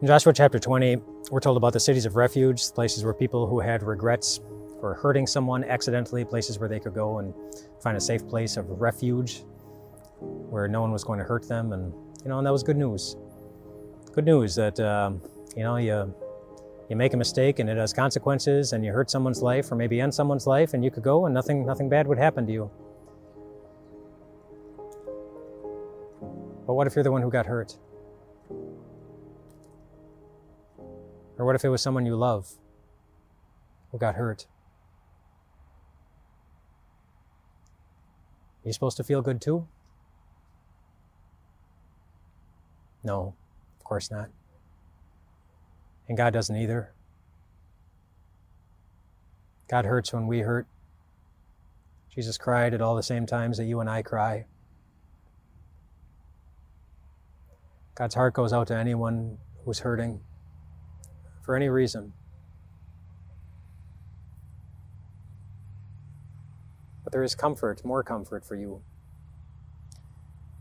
In Joshua chapter 20, we're told about the cities of refuge, places where people who had regrets for hurting someone accidentally, places where they could go and find a safe place of refuge where no one was going to hurt them. And, you know, and that was good news. Good news that, um, you know, you, you make a mistake and it has consequences and you hurt someone's life or maybe end someone's life and you could go and nothing, nothing bad would happen to you. But what if you're the one who got hurt? Or what if it was someone you love who got hurt? Are you supposed to feel good too? No, of course not. And God doesn't either. God hurts when we hurt. Jesus cried at all the same times that you and I cry. God's heart goes out to anyone who's hurting for any reason. But there is comfort, more comfort for you.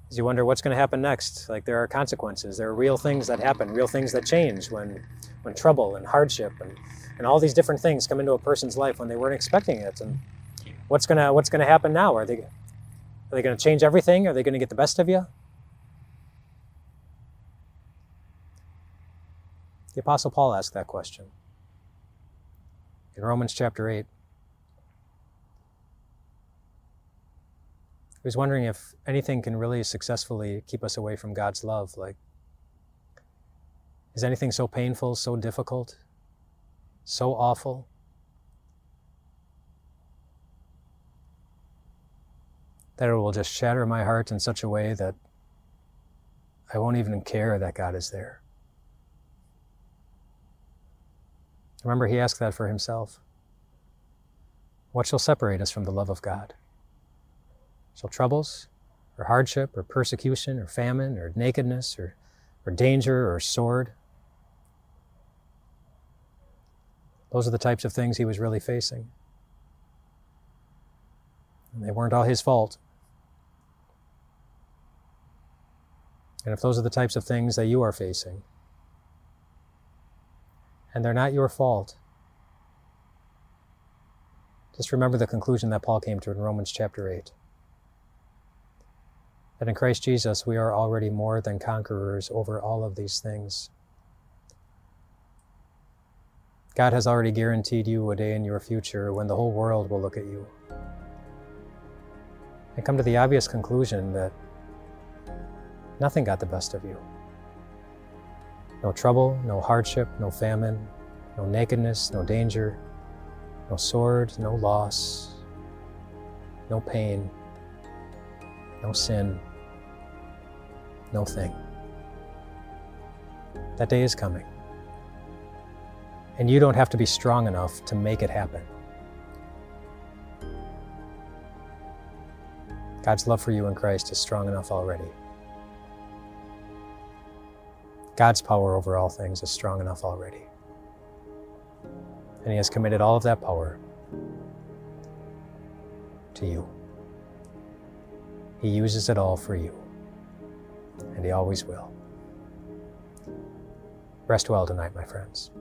As you wonder what's going to happen next, like there are consequences, there are real things that happen, real things that change when, when trouble and hardship and, and all these different things come into a person's life when they weren't expecting it. And what's going to what's going to happen now? Are they are they going to change everything? Are they going to get the best of you? The Apostle Paul asked that question in Romans chapter 8. He was wondering if anything can really successfully keep us away from God's love. Like, is anything so painful, so difficult, so awful? That it will just shatter my heart in such a way that I won't even care that God is there. Remember, he asked that for himself. What shall separate us from the love of God? Shall troubles, or hardship, or persecution, or famine, or nakedness, or, or danger, or sword? Those are the types of things he was really facing. And they weren't all his fault. And if those are the types of things that you are facing, and they're not your fault. Just remember the conclusion that Paul came to in Romans chapter 8 that in Christ Jesus we are already more than conquerors over all of these things. God has already guaranteed you a day in your future when the whole world will look at you and come to the obvious conclusion that nothing got the best of you. No trouble, no hardship, no famine, no nakedness, no danger, no sword, no loss, no pain, no sin, no thing. That day is coming. And you don't have to be strong enough to make it happen. God's love for you in Christ is strong enough already. God's power over all things is strong enough already. And He has committed all of that power to you. He uses it all for you, and He always will. Rest well tonight, my friends.